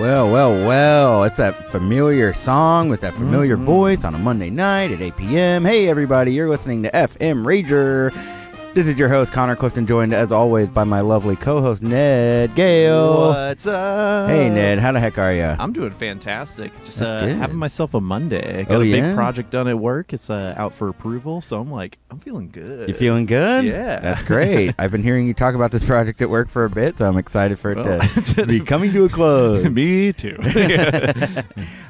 Well, well, well, it's that familiar song with that familiar mm-hmm. voice on a Monday night at 8 p.m. Hey, everybody, you're listening to FM Rager. This is your host, Connor Clifton, joined as always by my lovely co host, Ned Gale. What's up? Hey, Ned, how the heck are you? I'm doing fantastic. Just uh, good. having myself a Monday. Got Oh, a big yeah? project done at work. It's uh, out for approval, so I'm like, I'm feeling good. You feeling good? Yeah. That's great. I've been hearing you talk about this project at work for a bit, so I'm excited for it Well, to be coming to a close. Me too.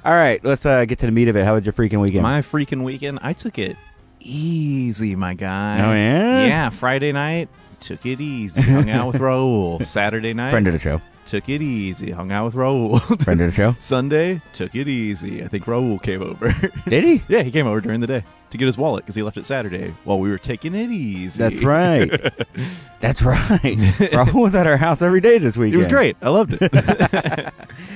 All right, let's uh, get to the meat of it. How was your freaking weekend? my freaking weekend, I took it easy, my guy. Oh, yeah? Yeah. Friday night, took it easy. Hung out with Raul. Saturday night, Friend of the show. took it easy. Hung out with Raul. Friend of the show. Sunday, took it easy. I think Raul came over. Did he? yeah, he came over during the day to get his wallet because he left it Saturday while we were taking it easy. That's right. That's right. Rahul was at our house every day this weekend. It was great. I loved it.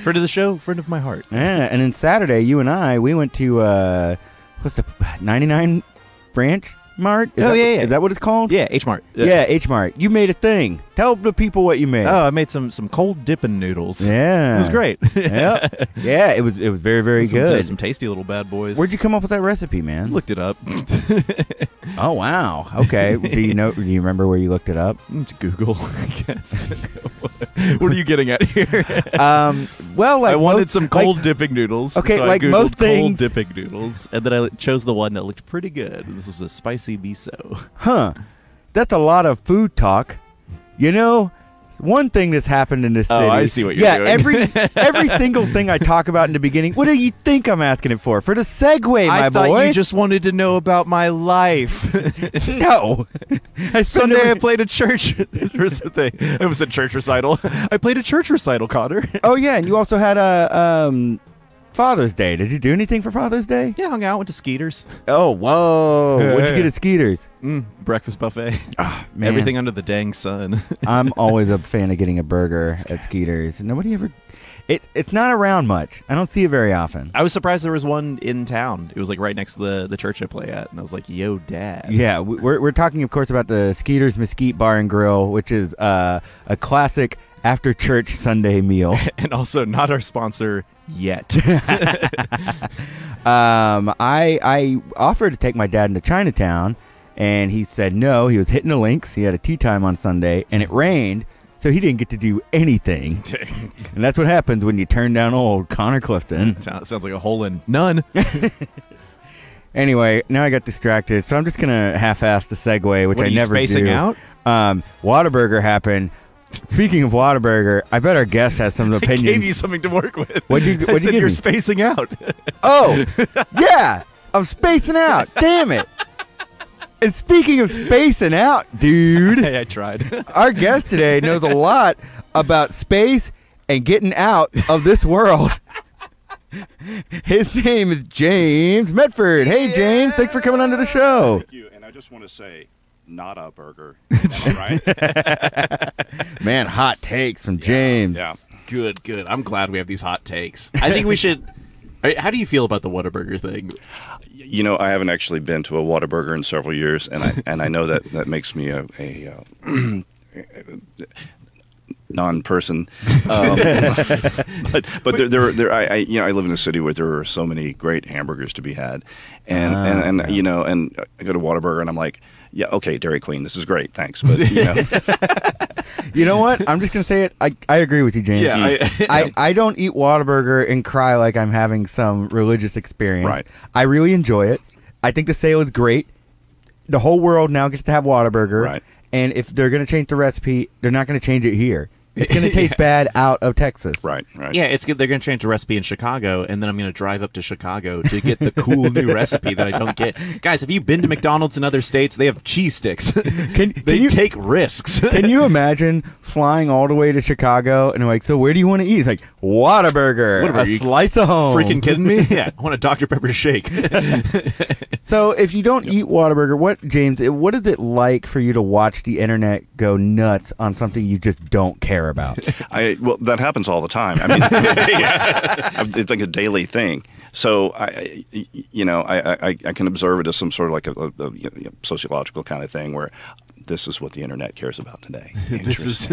friend of the show, friend of my heart. Yeah, and then Saturday, you and I, we went to uh, what's the 99 Ranch mart? Is Oh, that- yeah, yeah. Is that what it's called? Yeah, H Mart. Yeah, H Mart. You made a thing. Tell the people what you made. Oh, I made some some cold dipping noodles. yeah, It was great. yep. Yeah, it was. It was very, very some, good. Some tasty little bad boys. Where'd you come up with that recipe, man? looked it up? Oh wow. Okay. do you know? Do you remember where you looked it up? It's Google, I guess. what are you getting at here? Um. Well, like I wanted most- some like- cold dipping noodles. Okay, so I like Googled most things- cold dipping noodles, and then I chose the one that looked pretty good. This was a spicy miso. huh? That's a lot of food talk. You know, one thing that's happened in this city. Oh, city. I see what you're yeah, doing. every every single thing I talk about in the beginning. What do you think I'm asking it for? For the segue, my boy? I thought boy. you just wanted to know about my life. no. I spend Sunday I played a church. There's the thing. It was a church recital. I played a church recital, Connor. oh yeah, and you also had a um, Father's Day. Did you do anything for Father's Day? Yeah, hung out, went to Skeeters. Oh whoa! What'd you get at Skeeters? Mm, breakfast buffet. Ah, Man, Everything under the dang sun. I'm always a fan of getting a burger at Skeeters. Nobody ever. It's it's not around much. I don't see it very often. I was surprised there was one in town. It was like right next to the, the church I play at, and I was like, "Yo, dad." Yeah, we- we're, we're talking, of course, about the Skeeters Mesquite Bar and Grill, which is uh, a classic after church Sunday meal. And also not our sponsor yet. um, I I offered to take my dad into Chinatown, and he said no. He was hitting the links. He had a tee time on Sunday, and it rained, so he didn't get to do anything. and that's what happens when you turn down old Connor Clifton. Sounds like a hole in none. Anyway, now I got distracted, so I'm just gonna half-ass the segue, which What I are you never spacing do. out? Um, Whataburger happened. Speaking of Whataburger, I bet our guest has some I opinions. gave you something to work with. What'd you- I what'd you said give you're me? spacing out. Oh, yeah, I'm spacing out. Damn it! And speaking of spacing out, dude, hey, I tried. our guest today knows a lot about space and getting out of this world. His name is James Medford. Hey, James, thanks for coming onto the show. Thank you. And I just want to say, not a burger. right? Man, hot takes from James. Yeah. good, good. I'm glad we have these hot takes. I think we should. How do you feel about the Whataburger thing? You know, I haven't actually been to a Whataburger in several years, and I and I know that that makes me a, a uh, non-person. Um, but but there, there, there I, I, you know, I live in a city where there are so many great hamburgers to be had, and Ah, and, and yeah. you know, and I go to Whataburger, and I'm like. Yeah, okay, Dairy Queen. This is great, thanks. But you know, You know what? I'm just gonna say it. I, I agree with you, James. Yeah, I- I, I don't eat Whataburger and cry like I'm having some religious experience. Right. I really enjoy it. I think the sale is great. The whole world now gets to have Whataburger. Right. And if they're gonna change the recipe, they're not gonna change it here. It's gonna taste bad out of Texas. right, right. Yeah, it's good. They're going to change the recipe in Chicago, and then I'm going to drive up to Chicago to get the cool new recipe that I don't get. Guys, have you been to McDonald's in other states? They have cheese sticks. Can- they can you- take risks? Can you imagine flying all the way to Chicago and like, so where do you want to eat? It's like Whataburger, What are a you slice of home. Freaking kidding me? Yeah, I want a Dr Pepper shake. So, if you don't eat Whataburger, what James? What is it like for you to watch the internet go nuts on something you just don't care about? I well, that happens all the time. I mean, it's like a daily thing. So I, you know, I, I, I can observe it as some sort of like a, a, a sociological kind of thing where this is what the internet cares about today. This is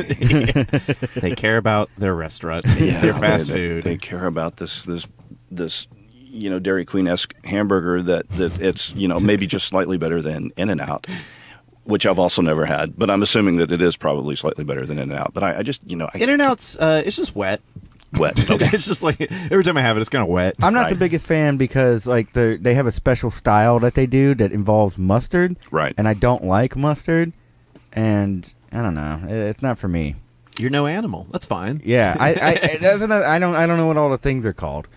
they care about their restaurant, Yeah, their fast they, food. They, they care about this this this you know Dairy Queen esque hamburger that that it's you know maybe just slightly better than In and Out, which I've also never had, but I'm assuming that it is probably slightly better than In and Out. But I, I just you know I In and Out's uh, it's just wet. wet. Okay. it's just like every time I have it, it's kind of wet. I'm not the biggest fan because like the they have a special style that they do that involves mustard, Right. and I don't like mustard, and I don't know, it- it's not for me. You're no animal. That's fine. Yeah, I I it doesn't I don't I don't know what all the things are called,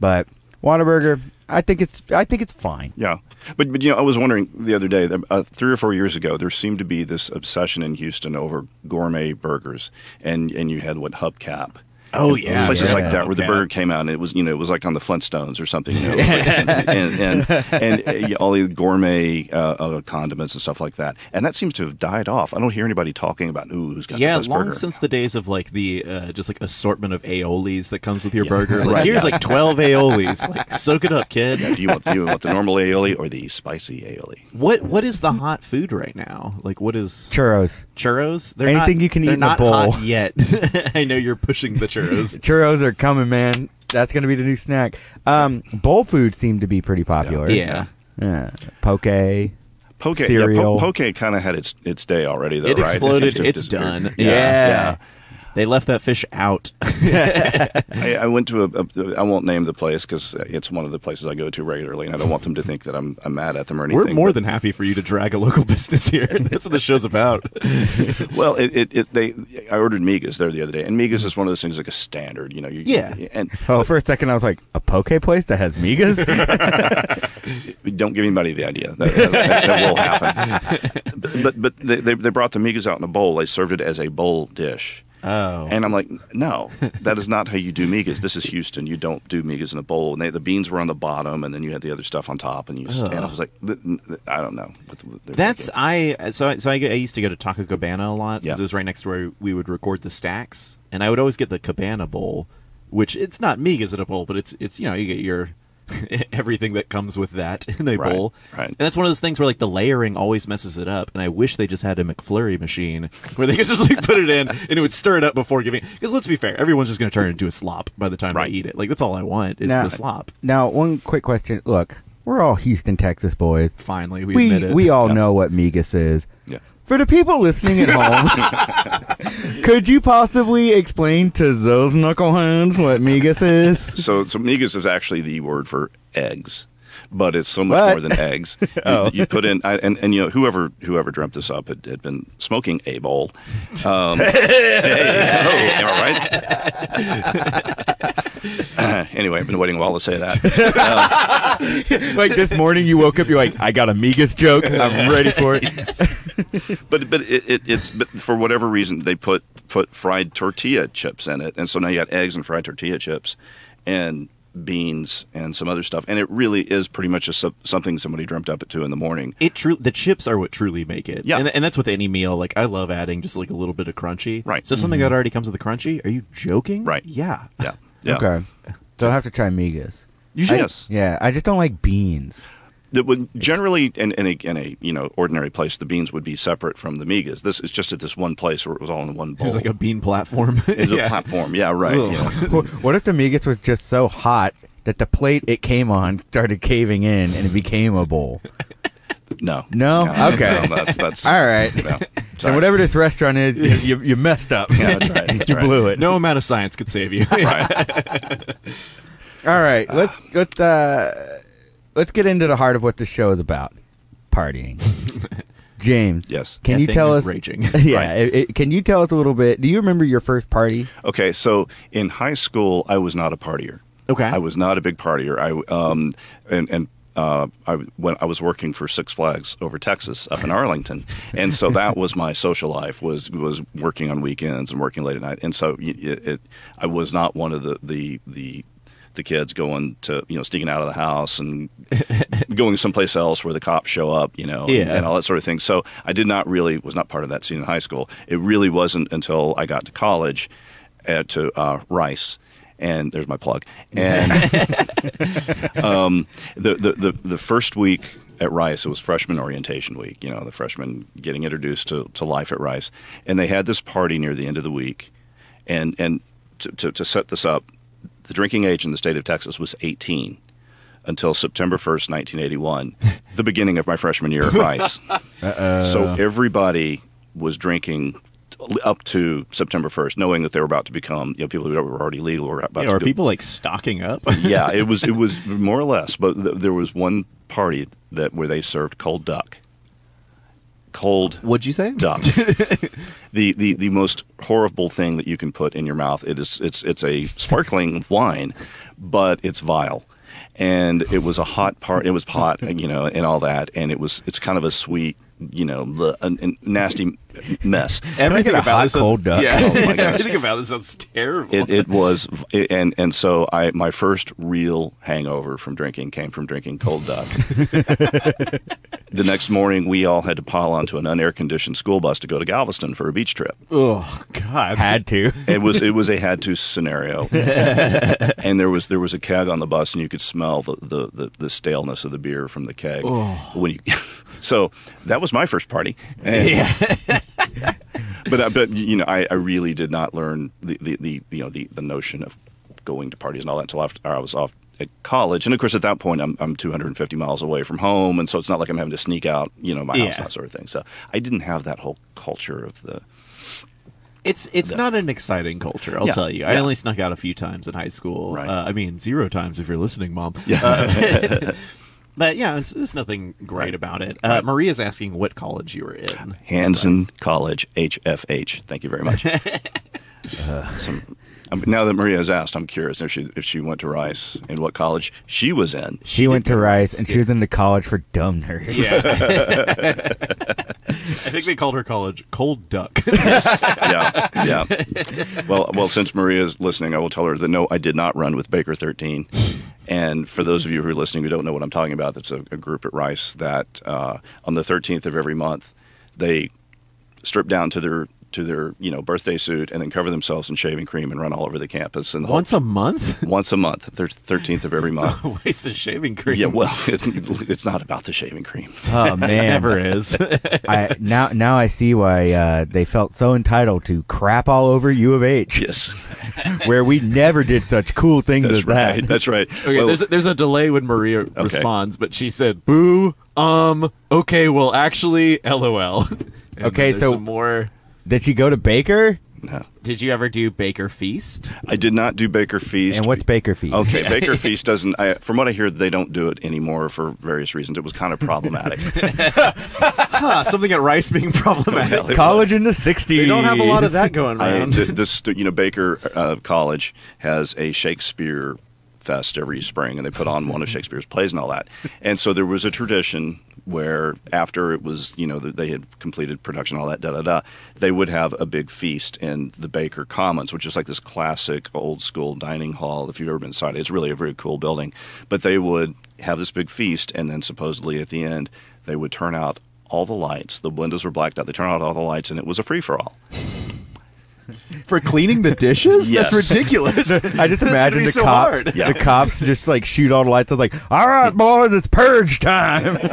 but Whataburger, I think it's I think it's fine. Yeah, but but you know, I was wondering the other day, uh, three or four years ago, there seemed to be this obsession in Houston over gourmet burgers, and and you had what Hubcap. Oh, yeah, places yeah. like that where the burger came out and it was you know it was like on the Flintstones or something, you know, like- and and and, and, yeah, all the gourmet uh, uh, condiments and stuff like that, and that seems to have died off. I don't hear anybody talking about ooh who's got Yeah, the best long burger. since the days of like the uh, just like assortment of aiolis that comes with your Yeah. burger. Like, Right, here's yeah. like twelve aiolis. Like soak it up, kid. do you want do you want the normal aioli or the spicy aioli? What what is the hot food right now? Like what is Churros, churros? They're Anything not, you can eat they're in a bowl. hot yet. I know you're pushing the churros. churros are coming, man. That's gonna be the new snack. Um, bowl food seemed to be pretty popular. yeah. yeah. Poke. Poke, yeah, po- poke kind of had its its day already, though. It right? exploded. seems to It's disappeared. done. Yeah. Yeah. They left that fish out. I, I went to a, a. I won't name the place because it's one of the places I go to regularly, and I don't want them to think that I'm, I'm mad at them or anything. We're more but- than happy for you to drag a local business here. That's what the show's about. well. It, it, it they. I ordered migas there the other day, and migas is one of those things like a standard. You know. You, Yeah. And Oh, for a second I was like, a poke place that has migas? don't give anybody the idea that, that, that will happen. But but, but they, they they brought the migas out in a bowl. They served it as a bowl dish. Oh. And I'm like, no, that is not how you do migas. This is Houston. You don't do migas in a bowl. And they, the beans were on the bottom, and then you had the other stuff on top. And you, just, and I was like, I don't know. what the- they're That's thinking. I so I- so I, I used to go to Taco Cabana a lot because Yeah. it was right next to where we would record the stacks, and I would always get the Cabana bowl, which it's not migas in a bowl, but it's it's you know you get your everything that comes with that in a Right, bowl, right. And that's one of those things where like the layering always messes it up, and I wish they just had a McFlurry machine where they could just like put it in and it would stir it up before giving. Because let's be fair, everyone's just going to turn it into a slop by the time Right. they eat it. Like that's all I want is Now- the slop. now, one quick question. Look, we're all Houston, Texas boys. Finally, we, We admit it. we all Yeah. know what migas is. For the people listening at home, could you possibly explain to those knuckleheads what migas is? So, so migas is actually the word for eggs, but it's so much What? more than eggs. You, Oh. you put in, I, and, and you know, whoever whoever dreamt this up had, had been smoking a bowl. Um, hey, oh, I right? anyway, I've been waiting a while to say that. like this morning, you woke up, you're like, I got a migas joke. I'm ready for it. But but it, it, it's but for whatever reason they put put fried tortilla chips in it, and so now you got eggs and fried tortilla chips, and beans and some other stuff, and it really is pretty much just something somebody dreamt up at two in the morning. it true the chips are what truly make it Yeah. and, and that's with any meal like i love adding just like a little bit of crunchy Right. so something mm-hmm. that already comes with the crunchy are you joking Right. yeah Yeah. yeah. Okay. So I'll have to try migas. You should. I- Yes. Yeah, I just don't like beans. That would generally in, in a in a you know ordinary place the beans would be separate from the migas. This is just at this one place where it was all in one bowl. it was like a bean platform It was Yeah. a platform. Yeah, right. Ugh. yeah. What what if the migas was just so hot that the plate it came on started caving in and it became a bowl? No. No? Okay. No, that's that's All right. No. And whatever this restaurant is, you, you, you messed up. Yeah, that's right, that's you right. blew it. no amount of science could save you Right. All right, let's let's uh, let's get into the heart of what this show is about: partying. James, Yes. can you tell us? raging. Yeah, Right. it- it- can you tell us a little bit? Do you remember your first party? Okay, so in high school, I was not a partier. Okay. I was not a big partier. I um and and uh, I when I was working for Six Flags over Texas up in Arlington, and so that was my social life was was working on weekends and working late at night, and so it, it I was not one of the the the the kids going to you know sneaking out of the house and going someplace else where the cops show up you know and- Yeah. and all that sort of thing so i did not really was not part of that scene in high school it really wasn't until i got to college uh, to uh, rice and there's my plug and um, the, the, the, the first week at Rice. It was freshman orientation week. You know, the freshmen getting introduced to, to life at Rice, and they had this party near the end of the week, and and to, to, to set this up, the drinking age in the state of Texas was 18 until September 1st, 1981, the beginning of my freshman year at Rice. So everybody was drinking up to September 1st, knowing that they were about to become, you know, people who were already legal were about You to are go- people like stocking up? yeah, it was it was more or less, but th- there was one party that where they served cold duck. Cold What'd you say? duck. the, the the most horrible thing that you can put in your mouth. It is it's it's a sparkling wine, but it's vile. And it was a hot part. It was hot, you know, and all that. And it was it's kind of a sweet, you know, the, a, a nasty mess. Everything about hot this sounds- cold duck? Yeah, Oh, my gosh. everything about this sounds terrible. It, it was, it, and and so I my first real hangover from drinking came from drinking cold duck. the next morning, we all had to pile onto an unair conditioned school bus to go to Galveston for a beach trip. oh God, Had to. It was it was a had to scenario, and there was there was a keg on the bus, and you could smell the the, the, the staleness of the beer from the keg. When you, so that was my first party. And- but uh, but you know I, I really did not learn the, the, the you know the, the notion of going to parties and all that until after I was off at college and of course at that point I'm I'm 250 miles away from home and so it's not like I'm having to sneak out you know my house Yeah. and that sort of thing so I didn't have that whole culture of the It's it's not an exciting culture, I'll Yeah, tell you. I yeah. only snuck out a few times in high school. Right. Uh, I mean, zero times if you're listening, mom. Uh, but yeah, it's, there's nothing great Right. about it. Uh, Maria's asking what college you were in. Hanszen College HFH thank you very much uh, some, now that Maria has asked I'm curious if she if she went to Rice and what college she was in She went to Rice, and she was in the college for dumb nerds. Yeah. I think they called her college Cold Duck. yeah, yeah. Well, well, since Maria is listening, I will tell her that no, I did not run with Baker 13. And for those of you who are listening who don't know what I'm talking about, that's a, a group at Rice that uh, on the 13th of every month, they strip down to their to their you know birthday suit and then cover themselves in shaving cream and run all over the campus. And the whole- Once a month? once a month, thir- 13th of every month. a waste of shaving cream. Yeah, well, it, it's not about the shaving cream. Oh It man, never is. I now now I see why uh, they felt so entitled to crap all over U of H, Yes, where we never did such cool things that's as right. that. That's right. Okay, Well, there's a, there's a delay when Maria responds, but she said, "Boo, um, okay, well, actually, lol." And Okay, so- more. Did you go to Baker? no. Did you ever do Baker Feast? I did not do Baker Feast. And what's Baker Feast? Okay, Baker Feast doesn't. I, from what I hear, they don't do it anymore for various reasons. It was kind of problematic. Huh, something at Rice being problematic. Well, College in the '60s. They don't have a lot of that going I, around. the, the stu- you know, Baker uh, College has a Shakespeare fest every spring, and they put on one of Shakespeare's plays and all that. And so there was a tradition where after it was, you know, they had completed production, all that, da da da, they would have a big feast in the Baker Commons, which is like this classic old school dining hall. If you've ever been inside, it's really a very cool building. But they would have this big feast, and then supposedly at the end, they would turn out all the lights. The windows were blacked out. They turn out all the lights, and it was a free for all. For cleaning the dishes? Yes. That's ridiculous. I just That's gonna imagine the so cops. Yeah. The cops just like shoot all the lights. I was like, "All right, boys, it's purge time."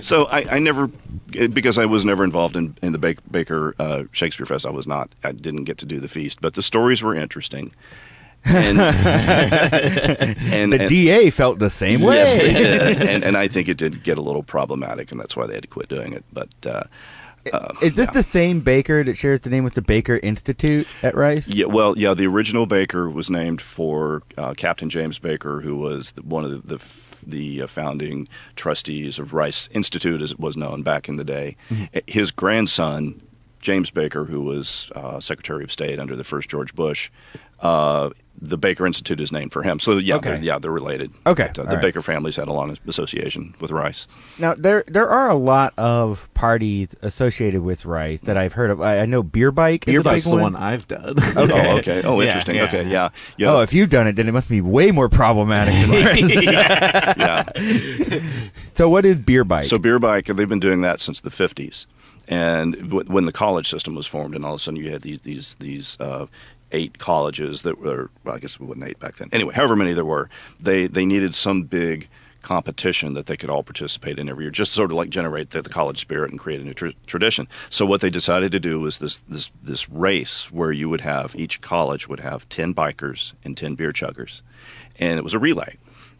So I, I never, because I was never involved in, in the Baker uh, Shakespeare Fest. I was not. I didn't get to do the feast, but the stories were interesting. And, and, the and- DA felt the same way. Yes, they did. and and I think it did get a little problematic, and that's why they had to quit doing it. But uh, uh, Is this yeah. the same Baker that shares the name with the Baker Institute at Rice? Yeah, well, yeah. The original Baker was named for uh, Captain James Baker, who was the, one of the the, the uh, founding trustees of Rice Institute, as it was known back in the day. Mm-hmm. His grandson, James Baker, who was uh, Secretary of State under the first George Bush. Uh, the Baker Institute is named for him. So yeah, Okay. they're, yeah, they're related. Okay, But, uh, the right. Baker family's had a long association with Rice. Now there there are a lot of parties associated with Rice that I've heard of. I, I know Beer Bike. is Beer a Bike's the one I've done. Okay. Oh, okay. Oh, Yeah, interesting. yeah. Okay, yeah. yeah. Oh, if you've done it, then it must be way more problematic than Rice. yeah. so what is Beer Bike? So beer bike, they've been doing that since the '50s, and when the college system was formed, and all of a sudden you had these these these uh, eight colleges that were, well, I guess it wasn't eight back then. Anyway, however many there were, they they needed some big competition that they could all participate in every year, just sort of like generate the, the college spirit and create a new tr- tradition. So what they decided to do was this this this race where you would have each college would have ten bikers and ten beer chuggers, and it was a relay.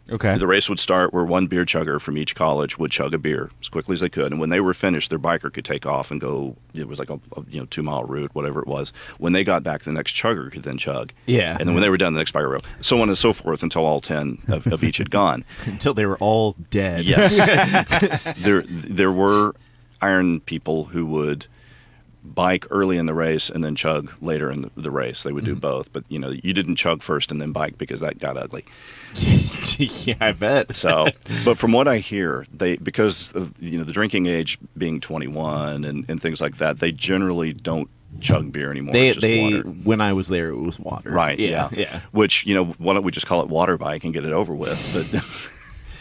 Okay. The race would start where one beer chugger from each college would chug a beer as quickly as they could, and when they were finished, their biker could take off and go. It was like a, a you know two mile route, whatever it was. When they got back, the next chugger could then chug. Yeah. and then when they were done, the next biker would, so on and so forth until all ten of, of each had gone. Until they were all dead. Yes, there there were iron people who would bike early in the race and then chug later in the, the race. They would Mm-hmm. do both, but you know you didn't chug first and then bike because that got ugly. yeah, I bet. So, but from what I hear, they because of you know the drinking age being 21 and, and things like that, they generally don't chug beer anymore. they it's just they water. when I was there, it was water. Right. Yeah. Yeah. Yeah. Which you know, why don't we just call it water bike and get it over with?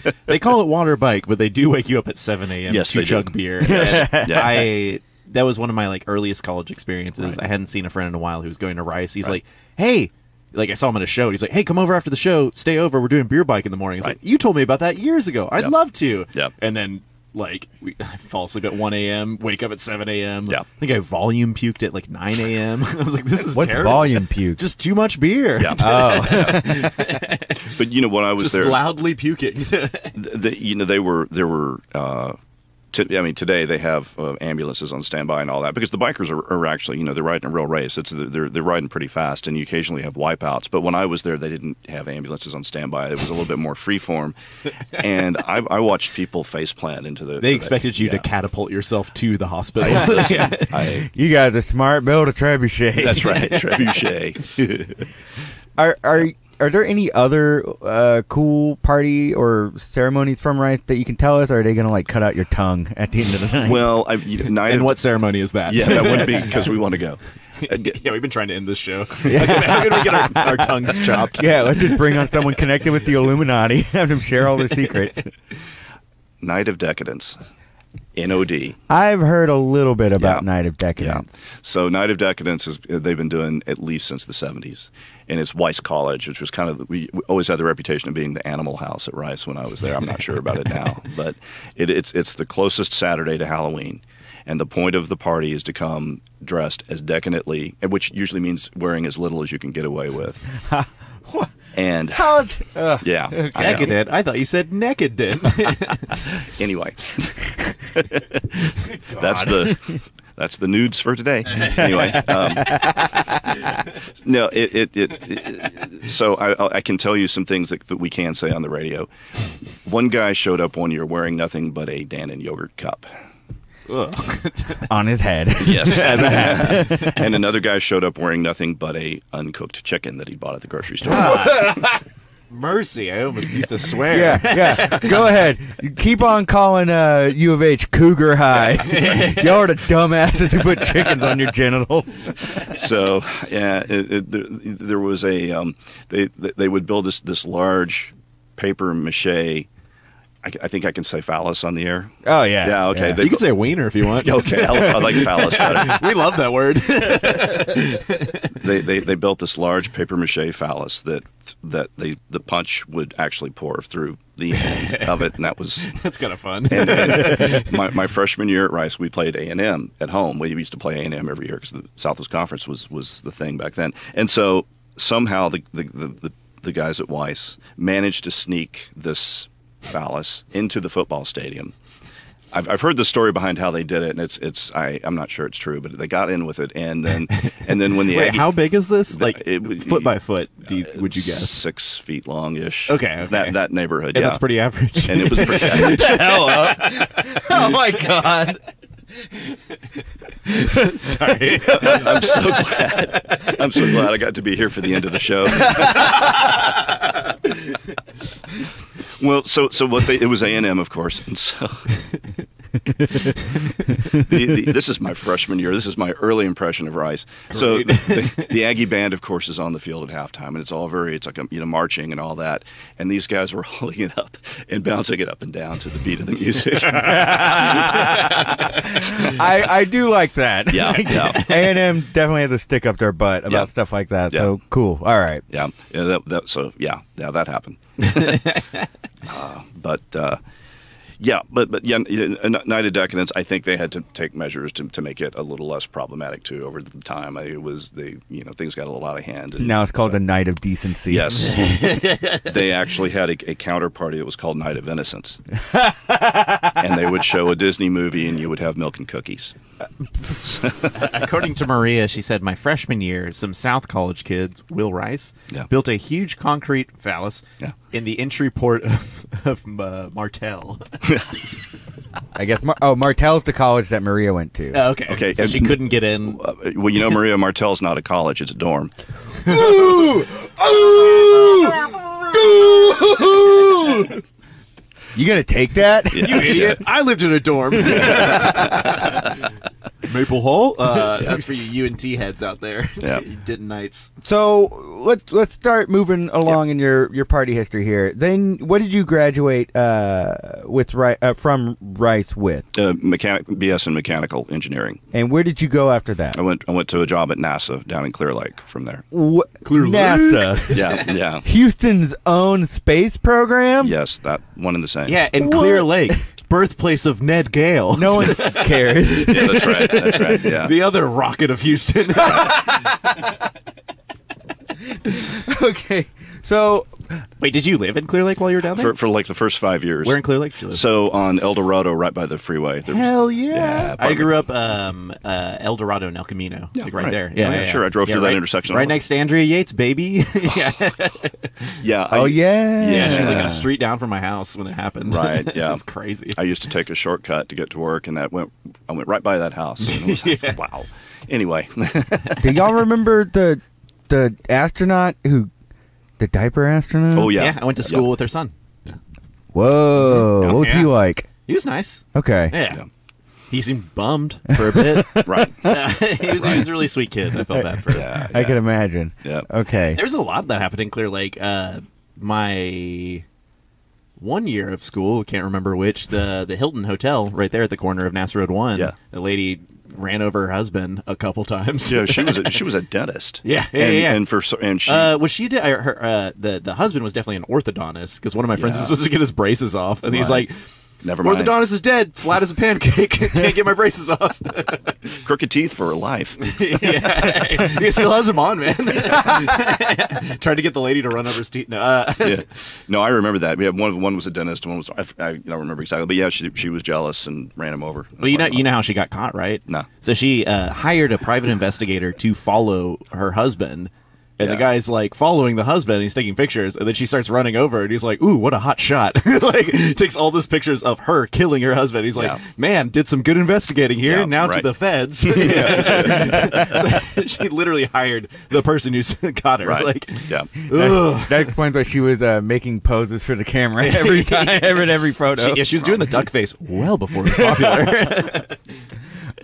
But they call it water bike, but they do wake you up at 7 a.m. Yes, to they do. chug beer. Yeah. I that was one of my like earliest college experiences. Right. I hadn't seen a friend in a while who was going to Rice. He's like, "Hey." Like I saw him at a show. He's like, "Hey, come over after the show. Stay over. We're doing beer bike in the morning." He's Right. like, "You told me about that years ago. I'd Yep. love to." Yeah. And then like we I fall asleep at 1 a.m. Wake up at 7 a.m. Yeah. I think I volume puked at like 9 a.m. I was like, "This is What's terrible. volume puke? Just too much beer. yeah. oh, But you know, when I was Just there, loudly puking. th- the, you know they were there were uh, t- I mean today they have uh, ambulances on standby and all that because the bikers are, are actually you know they're riding a real race. It's they're they're riding pretty fast and you occasionally have wipeouts. But when I was there they didn't have ambulances on standby. It was a little bit more free form. And I, I watched people face plant into the they to expected you to catapult yourself to the hospital. I, listen, I- you guys are smart. Build a trebuchet. that's right. Trebuchet. Are are are there any other uh, cool party or ceremonies from Rice that you can tell us? Or are they gonna like cut out your tongue at the end of the night? well I, you know, night and of- what ceremony is that? yeah that wouldn't be because we want to go yeah, we've been trying to end this show. Yeah. How can we get our, our tongues chopped? yeah, let's just bring on someone connected with the Illuminati, have them share all their secrets. night of decadence NOD I've heard a little bit about Yeah. Night of Yeah. Decadence. So Night of Decadence is they've been doing at least since the 70s. And it's Wiess College, which was kind of we, we always had the reputation of being the animal house at Rice when I was there. I'm not sure about it now, but it, it's it's the closest Saturday to Halloween. And the point of the party is to come dressed as decadently, which usually means wearing as little as you can get away with. and How is, uh, yeah, I. Decadent? I thought you said decadent. Anyway, that's the that's the nudes for today. Anyway, um, no, it it, it, it so I, I can tell you some things that, that we can say on the radio. One guy showed up one year wearing nothing but a Dannon yogurt cup. on his head. Yes, and another guy showed up wearing nothing but a uncooked chicken that he bought at the grocery store. Mercy, I almost used to swear. yeah, yeah. Go ahead. You Keep on calling uh, U of H Cougar High. Y'all are the dumbasses who put chickens on your genitals. so yeah, it, it, there, there was a um, they they would build this this large paper mache. I, I think I can say phallus on the air. Oh yeah. Yeah, okay. They- You can say wiener if you want. Okay, I, I like phallus better. we love that word. They, they they built this large paper mache phallus that that they the punch would actually pour through the end of it, and that was That's kind of fun. and, and my, my freshman year at Rice, we played A and M at home. We used to play A and M every year because the Southwest Conference was was the thing back then. And so somehow the the, the, the, the guys at Wiess managed to sneak this phallus into the football stadium. I've, I've heard the story behind how they did it, and it's it's I I'm not sure it's true, but they got in with it, and then and then when the Wait, Aggie- how big is this? Like it foot by foot? Do you, uh, would you guess? six feet long ish? Okay, okay. that that neighborhood, And yeah, that's pretty average. and it was pretty. Hell up. oh my god. Sorry. I'm so glad. I'm so glad I got to be here for the end of the show. well, so so what they it was A and M, of course, and so. the, the, this is my freshman year. This is my early impression of Rice. So the, the Aggie band, of course, is on the field at halftime, and it's all very, it's like a, you know marching and all that. And these guys were holding it up and bouncing it up and down to the beat of the music. I, I do like that. Yeah, yeah. A and M definitely has a stick up their butt about Yeah. stuff like that. Yeah. So cool. All right. Yeah, yeah. That, that, so yeah, yeah, that happened. Uh, but uh, yeah, but but yeah, Night of Decadence. I think they had to take measures to, to make it a little less problematic too over the time. It was the you know things got a little out of hand. and- Now it's called the Night of Decency. Yes, they actually had a, a counterparty that was called Night of Innocence, and they would show a Disney movie, and you would have milk and cookies. According to Maria, she said, My freshman year, some South College kids, Will Rice, Yeah. built a huge concrete phallus Yeah. in the entry port of, of uh, Martel. I guess. Mar- oh, Martel's the college that Maria went to. Oh, okay. Okay, So and- she couldn't get in. Uh, well, you know, Maria Martel's not a college; it's a dorm. You gonna take that? Yeah, You idiot. I lived in a dorm. Maple Hall? Uh, that's for you UNT heads out there. Yeah. You Denton Knights. So let's let's start moving along in your, your party history here. Then, what did you graduate uh, with Ri- uh, from Rice with, Uh, mechanic BS in mechanical engineering. and where did you go after that? I went I went to a job at NASA down in Clear Lake from there. Wh- Clear Lake? NASA, Yeah, yeah. Houston's own space program. Yes, that one in the same. Yeah, and Clear Lake, birthplace of Ned Gale. No one cares. Yeah, that's right. That's right. Yeah. The other rocket of Houston. okay, so Wait, did you live in Clear Lake while you were down there? For, for like the first five years. Where in Clear Lake did you live? So on El Dorado, right by the freeway. There was- Hell yeah! Yeah, I grew up um, uh, El Dorado and El Camino, Yeah, like right, right. there. Oh, yeah, sure. I drove through that intersection right next to Andrea Yates, baby. yeah, yeah. oh yeah, yeah. She was like a street down from my house when it happened. Right, yeah. it's crazy. I used to take a shortcut to get to work, and that went. I went right by that house. And it was like, Wow. Anyway, Do y'all remember the the astronaut who, the diaper astronaut? oh yeah. yeah, I went to school with her son. Whoa, what was he Yeah. like? He was nice. Okay. Yeah. Yeah. He seemed bummed for a bit. Right. he, was, he was a really sweet kid. I felt bad for him. Yeah. I yeah. can imagine. Yeah. Okay. There's a lot that happened in Clear Lake. Uh, my one year of school, can't remember which, the the Hilton Hotel right there at the corner of NASA Road One. Yeah. the lady ran over her husband a couple times. Yeah, she was a, she was a dentist. Yeah, yeah, and, yeah. And for and she Uh, was she? Did, uh, her uh, the the husband was definitely an orthodontist because one of my friends Yeah. was supposed to get his braces off, and he's like, never mind. "Orthodontist is dead, flat as a pancake. Can't get my braces off." Crooked teeth for life. yeah, he still has them on, man. Tried to get the lady to run over his teeth. No, uh, yeah. No, I remember that. We had one. One was a dentist. One was I, I don't remember exactly, but yeah, she she was jealous and ran him over. Well, you know, you know how she got caught, right? No. So she uh, hired a private investigator to follow her husband, and the guy's like following the husband. And he's taking pictures, and then she starts running over, and he's like, "Ooh, what a hot shot!" like takes all those pictures of her killing her husband. He's like, Yeah. "Man, did some good investigating here. Yeah, now to the feds." So she literally hired the person who got her. Right. Like, yeah. That, that explains why she was uh, making poses for the camera every time, every every photo. she, yeah, she was doing the duck face well before it was popular.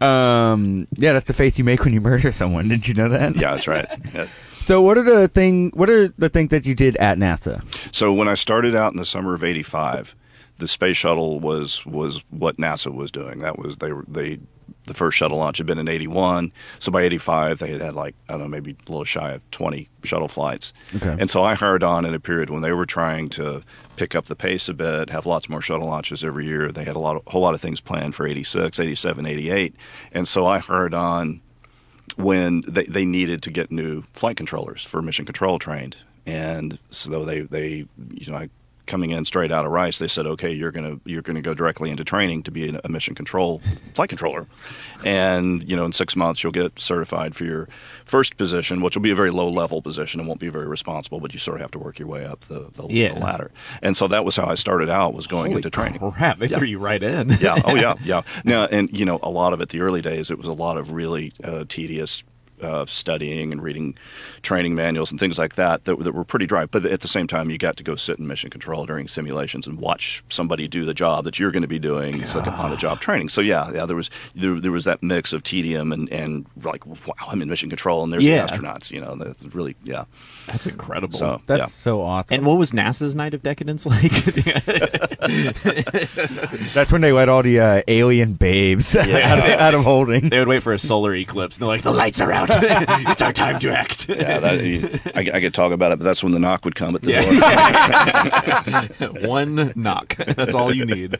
Um, yeah, that's the face you make when you murder someone. Did you know that? Yeah, that's right. So, what are the thing? What are the things that you did at NASA? So when I started out in the summer of '85, the space shuttle was was what NASA was doing. That was they were they the first shuttle launch had been in '81. So by '85, they had had like I don't know maybe a little shy of 20 shuttle flights. Okay. And so I hired on in a period when they were trying to pick up the pace a bit, have lots more shuttle launches every year. They had a lot of, whole lot of things planned for '86, '87, '88, and so I hired on when they, they needed to get new flight controllers for mission control trained. And so they, they you know, I, coming in straight out of Rice, they said, okay, you're gonna you're gonna go directly into training to be a mission control flight controller, and you know, in six months you'll get certified for your first position, which will be a very low level position and won't be very responsible, but you sort of have to work your way up the, the, Yeah. the ladder. And so that was how I started out was going Holy into training. crap! They Yeah. threw you right in. yeah. Oh, yeah. Yeah. Now, and you know, a lot of it, the early days, it was a lot of really uh, tedious uh, studying and reading training manuals and things like that, that that were pretty dry. But at the same time, you got to go sit in mission control during simulations and watch somebody do the job that you're going to be doing. It's like on the job training. So yeah, yeah, there was there, there was that mix of tedium and and like wow, I'm in mission control and there's Yeah. the astronauts. You know, that's really yeah. That's incredible. So That's yeah. so awesome. And what was NASA's Night of Decadence like? that's when they let all the uh, alien babes out, of, out of holding. they would wait for a solar eclipse, and they're like, "The lights are out." it's our time to act. Yeah, that, I, I could talk about it, but that's when the knock would come at the door. One knock. That's all you need.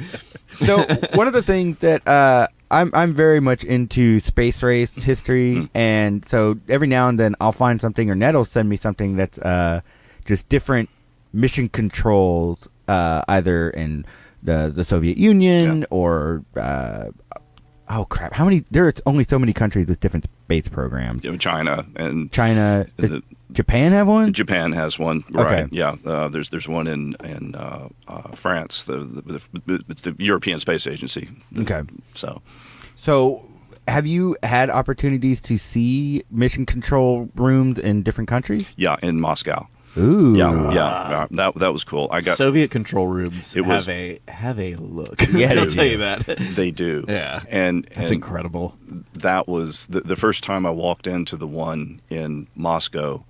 so one of the things that uh, I'm I'm very much into space race history, Hmm. and so every now and then I'll find something, or Ned will send me something that's uh, just different mission controls, uh, either in the the Soviet Union Yeah. or uh, oh crap, how many? There are only so many countries with different space programs. You know, China and China, The- Japan have one? Japan has one, Okay. right? Yeah, uh, there's there's one in in uh, uh, France, the, the, the it's the European Space Agency. Okay. So So, have you had opportunities to see mission control rooms in different countries? yeah, in Moscow. Ooh, Yeah, yeah, yeah, that that was cool. I got Soviet control rooms It was- have a have a look. Yeah, I'll tell you that. they do. Yeah. and That's and incredible. That was the, the first time I walked into the one in Moscow.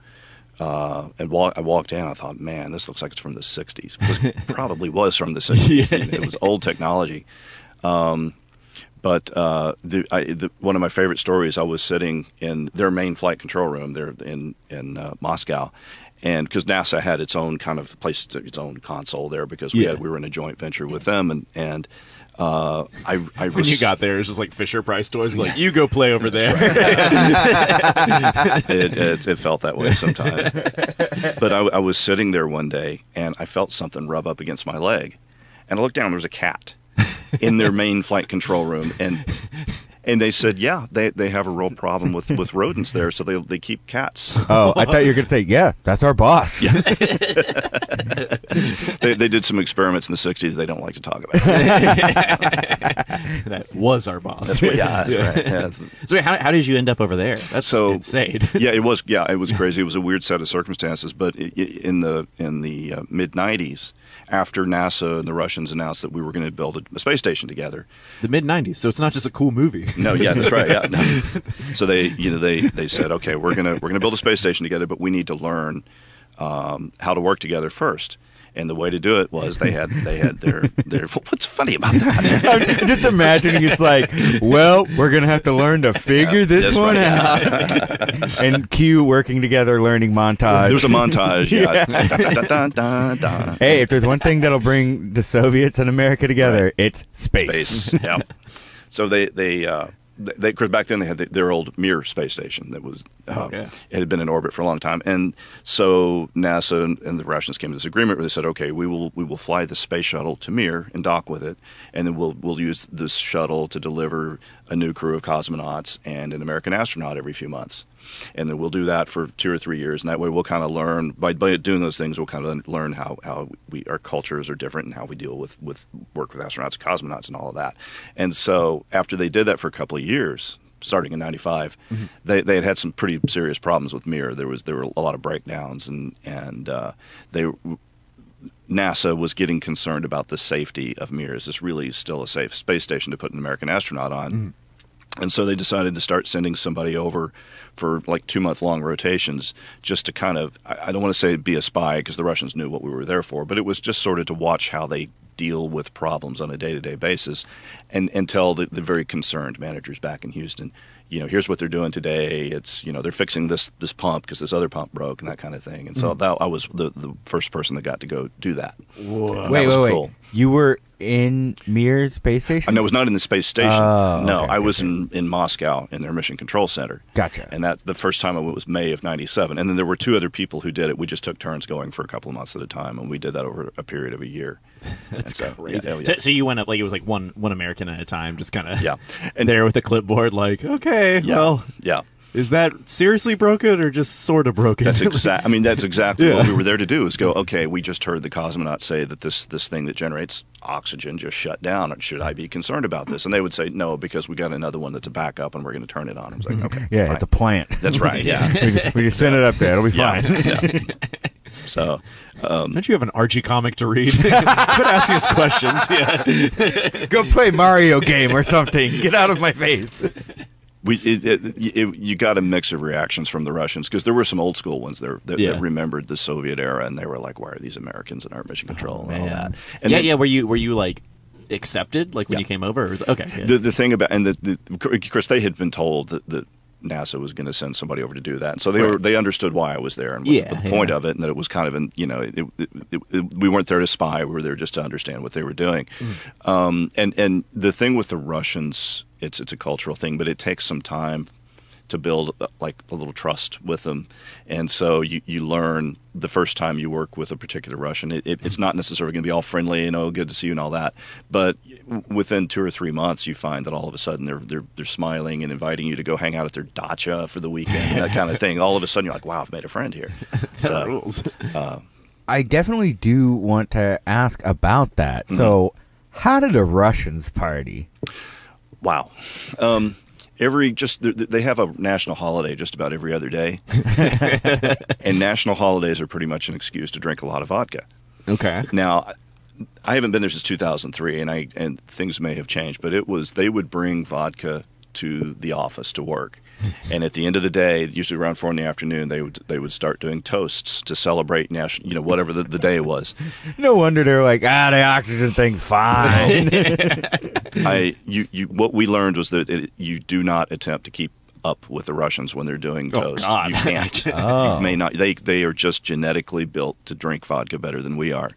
Uh, and wa- I walked in. I thought, man, this looks like it's from the '60s. It was- probably was from the '60s. Yeah. It was old technology. Um, but uh, the, I, the, one of my favorite stories, I was sitting in their main flight control room there in in uh, Moscow, and because NASA had its own kind of place, its own console there because we Yeah. had, we were in a joint venture with them, and and uh, I, I When you got there, it was just like Fisher Price toys. Like you go play over there. it, it, it felt that way sometimes. but I, I was sitting there one day and I felt something rub up against my leg, and I looked down. There was a cat in their main flight control room, and and they said, yeah, they, they have a real problem with, with rodents there, so they they keep cats. Oh, I thought you were going to say, yeah, that's our boss. they, they did some experiments in the '60s. They don't like to talk about. that was our boss. That's what, yeah, that's right. Yeah, So wait, how, how did you end up over there? That's So- insane. yeah, it was. Yeah, it was crazy. It was a weird set of circumstances. But i i in the in the uh, mid '90s, after NASA and the Russians announced that we were going to build a, a space station together, the mid '90s. So it's not just a cool movie. no, yeah, that's right. Yeah. no. So they, you know, they they said, okay, we're gonna we're gonna build a space station together, but we need to learn um, how to work together first. And the way to do it was they had they had their their. What's funny about that? I'm just imagining it's like, well, we're going to have to learn to figure this one right. out. and cue working together learning montage. There was a montage. Yeah. Da, da, da, da, da. hey, if there's one thing that'll bring the Soviets and America together, it's space. space. yeah. So they they uh, they because back then they had the, their old Mir space station that was uh, Oh, yeah. it had been in orbit for a long time, and so NASA and, and the Russians came to this agreement where they said, okay, we will we will fly the space shuttle to Mir and dock with it, and then we'll we'll use this shuttle to deliver a new crew of cosmonauts and an American astronaut every few months. And then we'll do that for two or three years, and that way we'll kind of learn by, by doing those things. We'll kind of learn how, how we our cultures are different and how we deal with with work with astronauts, cosmonauts, and all of that. And so after they did that for a couple of years, starting in '95, they they had had some pretty serious problems with Mir. There was there were a lot of breakdowns, and and uh, they NASA was getting concerned about the safety of Mir. Is this really still a safe space station to put an American astronaut on? Mm. And so they decided to start sending somebody over for like two month long rotations just to kind of, I I don't want to say be a spy because the Russians knew what we were there for, but it was just sort of to watch how they deal with problems on a day to day basis and, and tell the, the very concerned managers back in Houston, you know, here's what they're doing today. It's, you know, they're fixing this, this pump because this other pump broke and that kind of thing. And so hmm. that, I was the, the first person that got to go do that. Whoa. Wait, that was wait, wait. cool. You were in Mir space station? I it was not in the space station. Oh, no, okay, I was okay. in, in Moscow in their mission control center. Gotcha. And that the first time I went was May of '97, and then there were two other people who did it. We just took turns going for a couple of months at a time, and we did that over a period of a year. That's so, crazy. Oh, yeah, yeah. So, so you went up like it was like one one American at a time, just kind of Yeah. and And- there with a clipboard, like okay, Yeah, well, yeah. is that seriously broken or just sort of broken? That's exact. I mean, that's exactly Yeah. what we were there to do. Is go. Okay, we just heard the cosmonauts say that this this thing that generates oxygen just shut down. Should I be concerned about this? And they would say no because we got another one that's a backup, and we're going to turn it on. I was like, okay, yeah, fine. at the plant. that's right. Yeah. we, just, we just send it up there. It'll be Yeah. fine. yeah. So, um, Don't you have an Archie comic to read? Quit asking us questions. Yeah. Go play Mario game or something. Get out of my face. We it, it, it, you got a mix of reactions from the Russians because there were some old school ones there that, Yeah. that remembered the Soviet era and they were like, "Why are these Americans in our mission oh, control and all that?" And yeah, then yeah. Were you were you like accepted like when Yeah. you came over? Or was, okay. good. The the thing about and the, the Chris, they had been told that, that NASA was going to send somebody over to do that. And so they Right. were they understood why I was there and Yeah, the point yeah. of it, and that it was kind of an you know it, it, it, it- we weren't there to spy. We were there just to understand what they were doing. Mm. Um, and and the thing with the Russians, it's it's a cultural thing, but it takes some time to build uh, like a little trust with them. And so you, you learn the first time you work with a particular Russian, it, it, it's not necessarily going to be all friendly, you know, good to see you and all that. But within two or three months, you find that all of a sudden they're, they're, they're smiling and inviting you to go hang out at their dacha for the weekend, that kind of thing. All of a sudden you're like, wow, I've made a friend here. So, rules. I definitely do want to ask about that. Mm-hmm. So, how did the Russians party? wow. Um, every just th- th- they have a national holiday just about every other day, and national holidays are pretty much an excuse to drink a lot of vodka. Okay. Now, I haven't been there since 2003, and I and things may have changed, but it was they would bring vodka to the office to work, and at the end of the day, usually around four in the afternoon, they would they would start doing toasts to celebrate national, you know, whatever the, the day was. No wonder they're like, ah, the oxygen thing, fine. I you you what we learned was that it, you do not attempt to keep up with the Russians when they're doing Oh, toast. God. You can't. Oh. You may not. They they are just genetically built to drink vodka better than we are,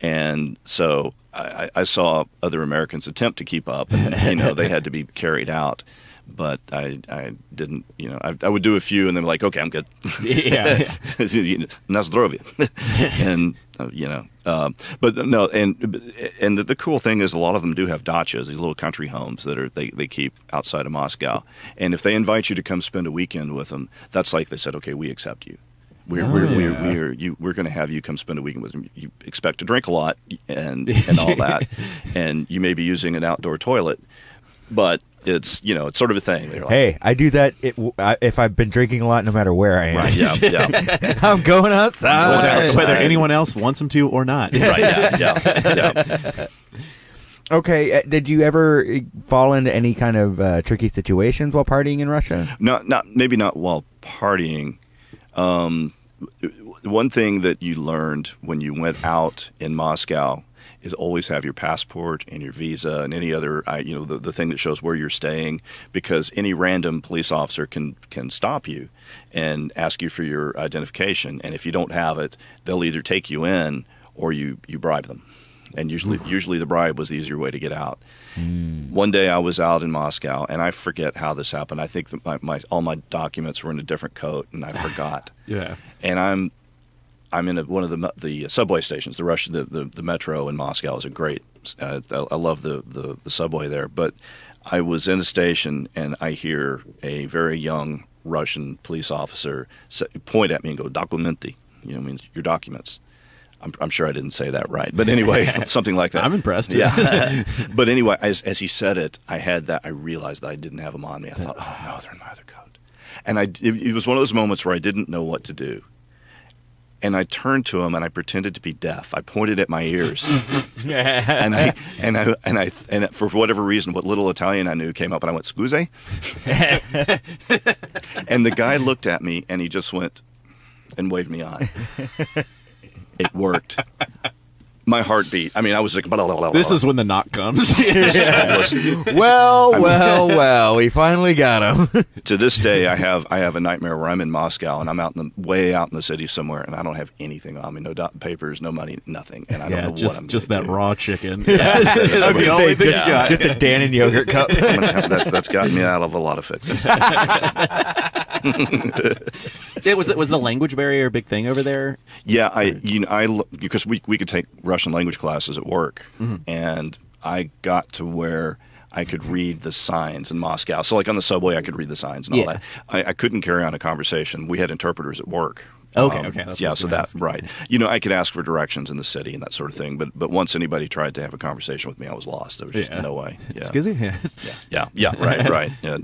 and so I, I I saw other Americans attempt to keep up, and you know they had to be carried out. But I, I didn't, you know, I, I would do a few and then be like, okay, I'm good. Yeah. Na zdrowie. and, uh, you know, uh, but no, and and the, the cool thing is a lot of them do have dachas, these little country homes that are they, they keep outside of Moscow. And if they invite you to come spend a weekend with them, that's like they said, okay, we accept you. We're, Oh, we're, we're, we're, you, we're going to have you come spend a weekend with them. You expect to drink a lot and, and all that. and you may be using an outdoor toilet, but it's, you know, it's sort of a thing. Like, hey, I do that it, I, if I've been drinking a lot, no matter where I am. right, yeah, yeah. I'm going outside. Going outside. Whether anyone else wants them to or not. right, yeah, yeah, yeah. Okay, uh, did you ever uh, fall into any kind of uh, tricky situations while partying in Russia? Not, not maybe not while partying. Um, one thing that you learned when you went out in Moscow is always have your passport and your visa and any other, you know, the, the thing that shows where you're staying, because any random police officer can can stop you and ask you for your identification, and if you don't have it, they'll either take you in or you you bribe them, and usually usually the bribe was the easier way to get out. Hmm. One day I was out in Moscow, and I forget how this happened. I think that my, my all my documents were in a different coat, and I forgot. Yeah. And I'm I'm in a, one of the the subway stations. The Russian the, the, the metro in Moscow is a great. Uh, I I love the, the the subway there, but I was in a station and I hear a very young Russian police officer point at me and go "documenty," you know, means your documents. I'm, I'm sure I didn't say that right, but anyway, something like that. I'm impressed. Yeah. but anyway, as, as he said it, I had that. I realized that I didn't have them on me. I thought, oh no, they're in my other coat. And I, it, it was one of those moments where I didn't know what to do. And I turned to him and I pretended to be deaf. I pointed at my ears, and I and I and I and for whatever reason, what little Italian I knew came up, and I went "Scusi," and the guy looked at me and he just went and waved me on. It worked. My heartbeat. I mean, I was like, blah, blah, blah, This is when the knock comes. well, well, well, we finally got him. to this day, I have I have a nightmare where I'm in Moscow and I'm out in the way out in the city somewhere, and I don't have anything on me, no dot papers, no money, nothing, and I don't yeah, know just what I'm just that do. raw chicken. That's That's the only thing you just, got. just a Dannon yogurt cup. Have- that's that's gotten me out of a lot of fixes. It was was the language barrier a big thing over there? Yeah, I you know I because we we could take Russian language classes at work, Mm-hmm. and I got to where I could read the signs in Moscow. So like on the subway, I could read the signs and all that. I, I couldn't carry on a conversation. We had interpreters at work. Okay, okay, that's yeah, so that ask. right. You know, I could ask for directions in the city and that sort of thing. But but once anybody tried to have a conversation with me, I was lost. There was just Yeah. no way. Yeah. Excuse me. Yeah. Yeah, yeah, right, right. Yeah.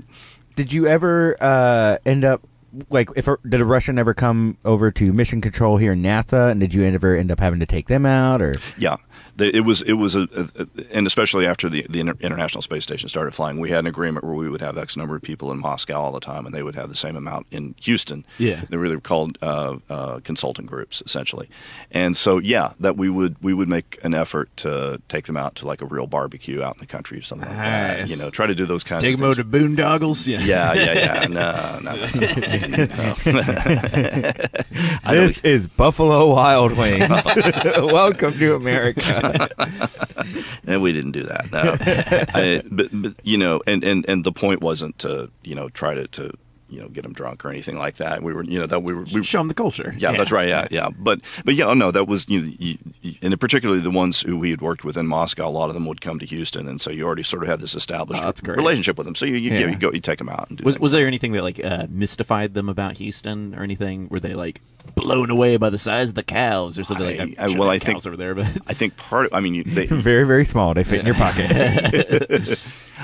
Did you ever uh, end up like if a, did a Russian ever come over to mission control here in NASA, and did you ever end up having to take them out or? Yeah, it was it was a, a, and especially after the the Inter- international space station started flying, we had an agreement where we would have X number of people in Moscow all the time, and they would have the same amount in Houston. Yeah. they were called uh, uh, consulting groups essentially, and so yeah, that we would we would make an effort to take them out to like a real barbecue out in the country or something like that. Nice. You know, try to do those kinds Take of things. Take them things. over to boondoggles. Yeah. yeah, yeah, yeah. No, no, no. no. This is Buffalo Wild Wings. Welcome to America. and we didn't do that. No, I, but, but you know, and, and and the point wasn't to you know try to to you know get them drunk or anything like that. We were you know that we were we Show them the culture. Yeah, that's right. Yeah, yeah. But but yeah, no, that was you, know, you, you and particularly the ones who we had worked with in Moscow. A lot of them would come to Houston, and so you already sort of had this established Oh, that's great. relationship with them. So you you, Yeah. you go you take them out and do Was was there anything that like uh, mystified them about Houston or anything? Were they like blown away by the size of the cows or something like that? I- well, I think- cows over there, but I think part. Of, I mean, you, they, Very, very small. They fit in your pocket.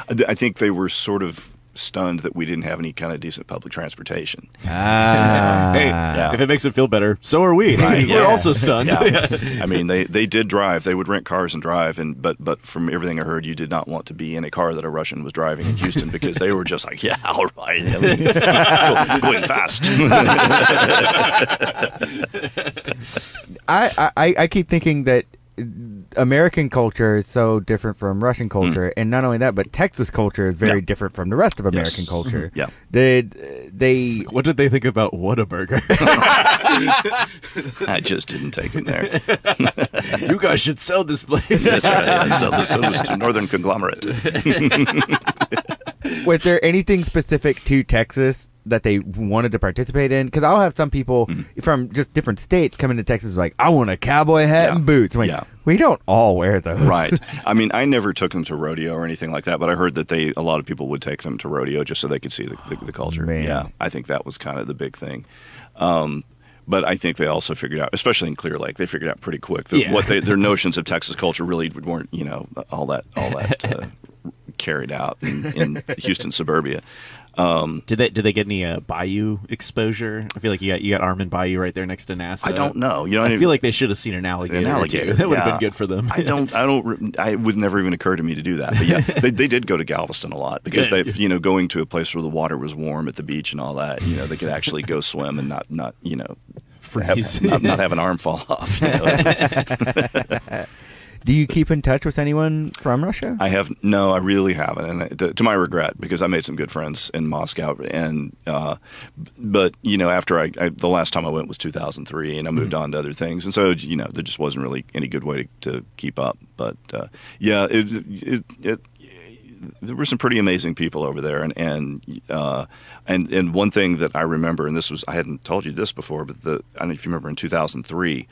I think they were sort of stunned that we didn't have any kind of decent public transportation. ah. hey, Yeah. if it makes it feel better, so are we. Right, We're yeah. also stunned. Yeah. I mean, they, they did drive. They would rent cars and drive, and but but from everything I heard, you did not want to be in a car that a Russian was driving in Houston because they were just like, yeah, all right, I mean, go- going fast. I, I, I keep thinking that American culture is so different from Russian hmm. culture, and not only that, but Texas culture is very Yeah. different from the rest of American Yes. culture. Mm-hmm. Yeah. They, they What did they think about Whataburger? I just didn't take him there. you guys should sell this place. That's right. I sold this- sold this to Northern Conglomerate. was there anything specific to Texas that they wanted to participate in? Because I'll have some people Mm-hmm. from just different states come into Texas like, I want a cowboy hat Yeah. and boots. I'm like, Yeah. we don't all wear those. right. I mean, I never took them to rodeo or anything like that, but I heard that they a lot of people would take them to rodeo just so they could see the, the, the culture. Man. Yeah, I think that was kind of the big thing. Um, but I think they also figured out, especially in Clear Lake, they figured out pretty quick that Yeah. what they, their notions of Texas culture really weren't, you know, all that all that uh, carried out in, in Houston suburbia. Did they did they get any uh, Bayou exposure? I feel like you got you got Armand Bayou right there next to NASA. I don't know. You know, I feel like they should have seen an alligator. An alligator. That would have been good for them. I don't. I don't. I would never even occur to me to do that. But yeah, they, they did go to Galveston a lot because they, you know, going to a place where the water was warm at the beach and all that. You know, they could actually go swim and not, not, you know, Freeze. have, not, not have an arm fall off. you know. Do you keep in touch with anyone from Russia? I have no, I really haven't, and I- to, to my regret, because I made some good friends in Moscow, and uh, but you know, after I, I the last time I went was 2003, and I moved on to other things, and so you know, there just wasn't really any good way to, to keep up. But uh, yeah, it, it, it there were some pretty amazing people over there, and and uh, and and one thing that I remember, and this was I hadn't told you this before, but the I don't know if you remember in 2003,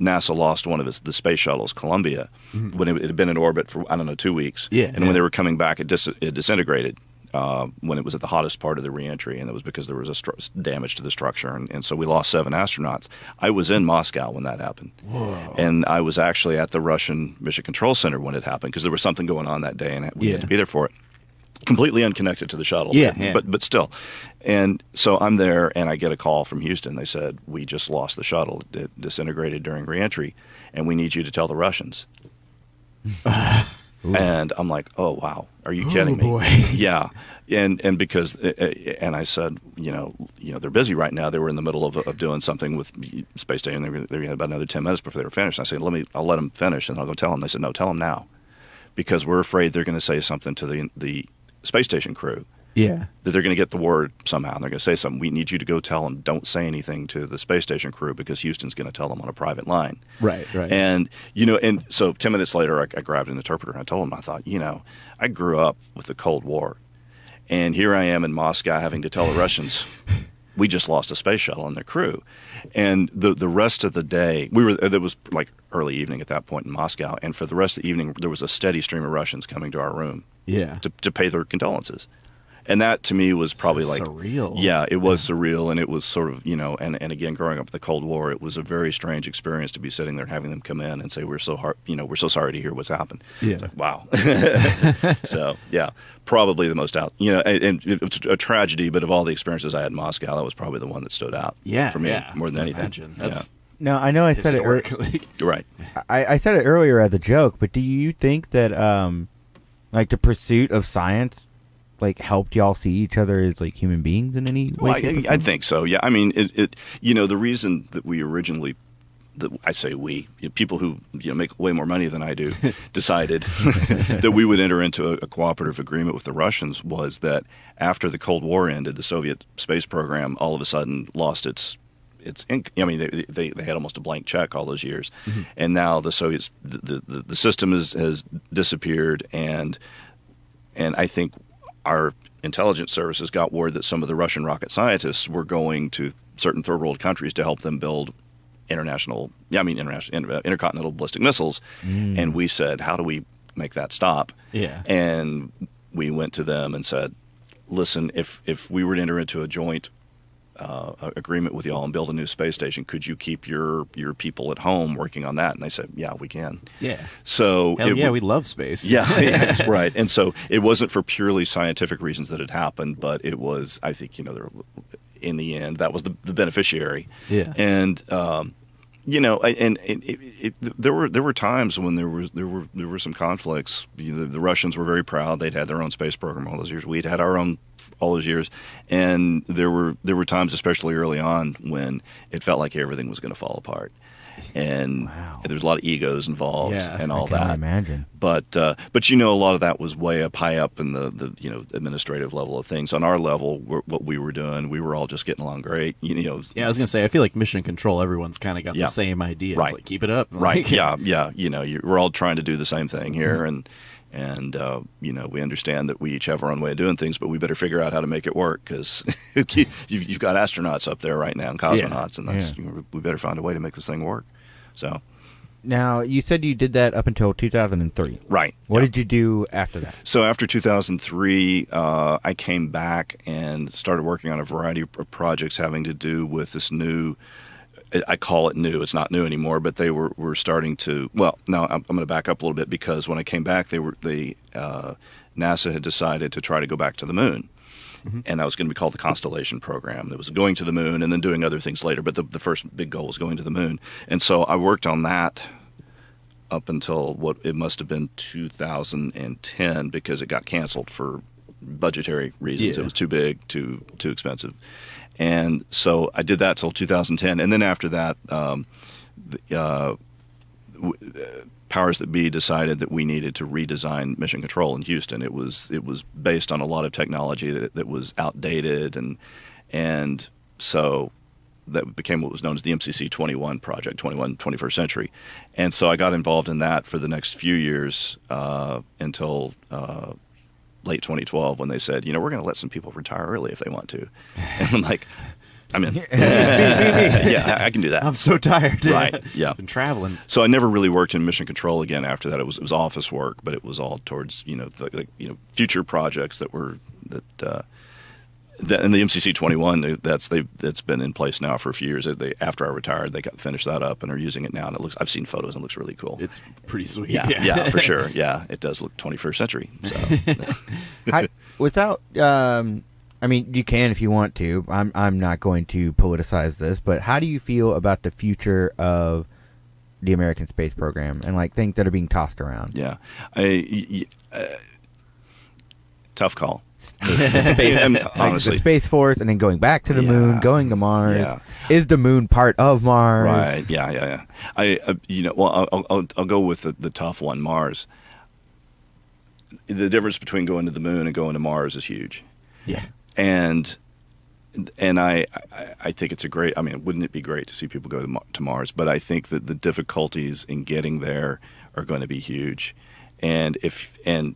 NASA lost one of its the space shuttles, Columbia, when it, it had been in orbit for I don't know two weeks, Yeah, and yeah. when they were coming back, it, dis- it disintegrated. Uh, when it was at the hottest part of the reentry, and it was because there was a stru- damage to the structure, and, and so we lost seven astronauts. I was in Moscow when that happened, and I was actually at the Russian Mission Control Center when it happened because there was something going on that day, and we Yeah. had to be there for it completely unconnected to the shuttle. Yeah, yeah. but but still. And so I'm there, and I get a call from Houston. They said we just lost the shuttle. It disintegrated during reentry, and we need you to tell the Russians. and I'm like, oh wow, are you kidding me? boy. yeah, and and because uh, uh, and I said, you know, you know, they're busy right now. They were in the middle of, of doing something with space station. They, were, they had about another ten minutes before they were finished. And I said, let me, I'll let them finish, and I'll go tell them. They said, no, tell them now, because we're afraid they're going to say something to the the space station crew yeah. that they're going to get the word somehow. And they're going to say something. We need you to go tell them. Don't say anything to the space station crew because Houston's going to tell them on a private line. Right, right. And you know, and so ten minutes later, I, I grabbed an interpreter and I told him. I thought, you know, I grew up with the Cold War, and here I am in Moscow having to tell the Russians. We just lost a space shuttle and their crew, and the the rest of the day we were. Uh, there was like early evening at that point in Moscow, and for the rest of the evening there was a steady stream of Russians coming to our room Yeah. to, to pay their condolences. And that to me was probably So like surreal. Yeah, it was surreal, and it was sort of you know, and, and again, growing up in the Cold War, it was a very strange experience to be sitting there and having them come in and say, "We're so hard, you know, we're so sorry to hear what's happened." Yeah. It's like, wow. so yeah, probably the most out, you know, and, and it was a tragedy, but of all the experiences I had in Moscow, that was probably the one that stood out. Yeah, for me yeah. more than I anything. Imagine. That's Now I know I said it. ear- Right. I, I said it earlier as a joke, but do you think that um, like the pursuit of science, like helped y'all see each other as like human beings in any way? Well, shape, I, I think so. Yeah. I mean, it, it. You know, the reason that we originally, that I say we, you know, people who you know make way more money than I do, decided that we would enter into a, a cooperative agreement with the Russians was that after the Cold War ended, the Soviet space program all of a sudden lost its. Its inc- I mean, they, they they had almost a blank check all those years, mm-hmm. and now the Soviets the, the, the system is, has disappeared, and and I think our intelligence services got word that some of the Russian rocket scientists were going to certain third world countries to help them build international, yeah, I mean international, uh, intercontinental ballistic missiles, mm. and we said, how do we make that stop? Yeah. and we went to them and said, listen, if if we were to enter into a joint uh, agreement with y'all and build a new space station, could you keep your your people at home working on that? And they said, yeah, we can. yeah. So Hell it yeah, we love space. yeah, yeah, right. And so it wasn't for purely scientific reasons that it happened, but it was, I think, you know, there, in the end, that was the, the beneficiary. Yeah. And um, you know, and, and it, it, there were there were times when there was there were there were some conflicts. The, the Russians were very proud; they'd had their own space program all those years. We'd had our own all those years, and there were there were times, especially early on, when it felt like everything was going to fall apart. And Wow. there was a lot of egos involved Yeah, and all only that imagine. but uh, but you know a lot of that was way up high up in the, the you know administrative level of things. On our level, what we were doing, we were all just getting along great. You know, Yeah, I was gonna say, I feel like mission control. Everyone's kind of got Yeah. the same idea. Right. It's like keep it up. right? Like, yeah, yeah. You know, you, we're all trying to do the same thing here, and and uh, you know we understand that we each have our own way of doing things, but we better figure out how to make it work because you've, you've got astronauts up there right now and cosmonauts, and that's Yeah. you know, we better find a way to make this thing work. So Now you said you did that up until 2003. right, What yeah. did you do after that? So after 2003, uh, I came back and started working on a variety of projects having to do with this new. I call it new. It's not new anymore, but they were, were starting to. Well, no, I'm, I'm going to back up a little bit because when I came back, they were the uh, NASA had decided to try to go back to the moon, and that was going to be called the Constellation Program. It was going to the moon and then doing other things later, but the, the first big goal was going to the moon. And so I worked on that up until what it must have been 2010 because it got canceled for budgetary reasons. Yeah. It was too big, too too expensive, and so I did that till 2010. And then after that, um, the, uh, w- uh, powers that be decided that we needed to redesign mission control in Houston. It was it was based on a lot of technology that that was outdated and and so that became what was known as the MCC 21 project, 21 21st century. And so I got involved in that for the next few years uh, until uh, late 2012 when they said, you know, we're going to let some people retire early if they want to. And I'm like, I'm in. yeah, I can do that. I'm so tired. Right, yeah. Been traveling. So I never really worked in mission control again after that. It was it was office work, but it was all towards you know the, the you know future projects that were that. Uh, that, and the MCC 21, that's they that's been in place now for a few years. They after I retired, they got finished that up and are using it now, and it looks. I've seen photos and it looks really cool. It's pretty sweet. yeah, yeah, for sure. Yeah, it does look 21st century. So How, without, um, I mean, you can if you want to. I'm I'm not going to politicize this, but how do you feel about the future of the American space program and like things that are being tossed around? yeah, I, y- y- uh, tough call. I mean, Like honestly, the space force, and then going back to the moon, going to Mars. Yeah. Is the moon part of Mars? Right. Yeah. Yeah. Yeah. I, uh, you know, well, I'll, I'll, I'll go with the, the tough one, Mars. The difference between going to the moon and going to Mars is huge, Yeah. and and I, I I think it's a great. I mean, wouldn't it be great to see people go to, to Mars? But I think that the difficulties in getting there are going to be huge, and if and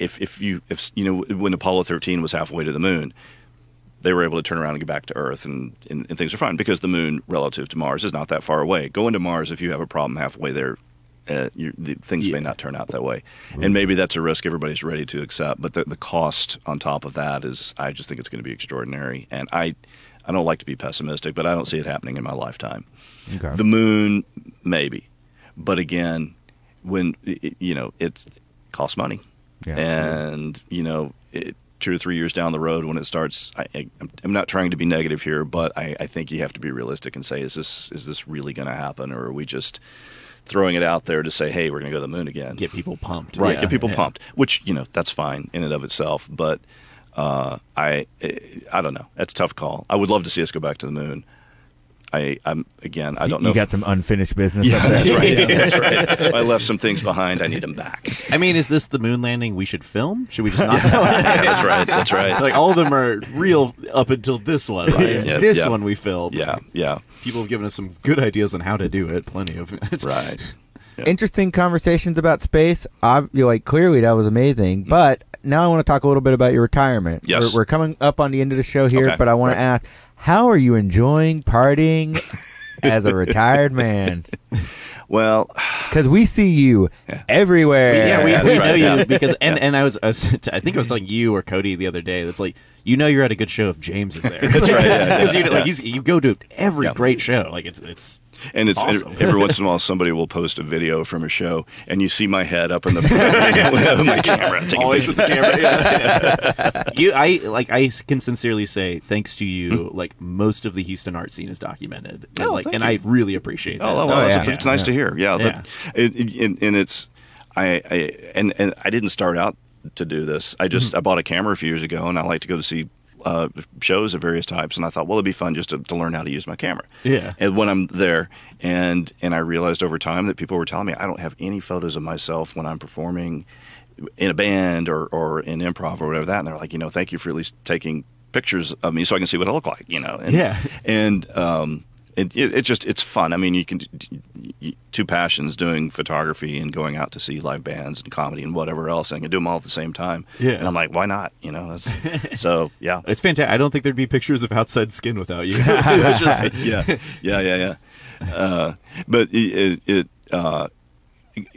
if if you if you know when Apollo 13 was halfway to the moon, they were able to turn around and get back to Earth, and, and, and things are fine because the moon, relative to Mars, is not that far away. Going to Mars, if you have a problem halfway there, uh, the, things may not turn out that way, and maybe that's a risk everybody's ready to accept. But the, the cost on top of that is, I just think it's going to be extraordinary. And I, I don't like to be pessimistic, but I don't see it happening in my lifetime. Okay. The moon, maybe, but again, when you know it costs money, Yeah. and you know it two or three years down the road when it starts. I, I'm not trying to be negative here, but I, I think you have to be realistic and say, is this is this really going to happen, or are we just throwing it out there to say, hey, we're going to go to the moon again? Get people pumped. right Yeah, get people yeah. pumped which you know that's fine in and of itself but uh, I I don't know that's a tough call I would love to see us go back to the moon I I'm again I don't know You if- got some unfinished business. yeah that's right yeah, that's right I left some things behind I need them back I mean, is this the moon landing we should film? Should we just not? yeah, that's right that's right like all of them are real up until this one, right? Yeah, this yeah. one we filmed. yeah yeah People have given us some good ideas on how to do it. Plenty of right Interesting conversations about space. Ob- you like clearly that was amazing. Mm. But now I want to talk a little bit about your retirement. Yes. we're, we're coming up on the end of the show here, Okay, but I want right. to ask, how are you enjoying partying as a retired man? well Because we see you Yeah. everywhere. Yeah, we, we know you because and Yeah. and I was, I was I think I was telling you or Cody the other day that's like you know you're at a good show if James is there. That's right, yeah, yeah, 'Cause you, yeah. like he's, you go to every Yeah. great show. Like it's it's And it's Awesome. every once in a while somebody will post a video from a show, and you see my head up in the front with my camera. Taking always with the camera. Yeah. you, I like I can sincerely say thanks to you. Like most of the Houston art scene is documented, and, Oh, like, thank and you. I really appreciate that. Oh, well, Oh, it's, yeah. it's nice to hear. Yeah, Yeah. That, it, it, and, and it's I, I and and I didn't start out to do this. I Mm-hmm. just I bought a camera a few years ago, and I like to go to see uh, shows of various types. And I thought, well, it'd be fun just to, to learn how to use my camera. Yeah. And when I'm there, and and I realized over time that people were telling me I don't have any photos of myself when I'm performing in a band or or in improv or whatever that. And they're like, you know, thank you for at least taking pictures of me so I can see what I look like. You know. And, Yeah. and um, it, it, it just it's fun. I mean, you can two passions doing photography and going out to see live bands and comedy and whatever else, and I can do them all at the same time. Yeah. and I'm like, why not? You know, that's, so yeah, It's fantastic. I don't think there'd be pictures of outside skin without you. Just- yeah, yeah, yeah, yeah. Uh, but it, it uh,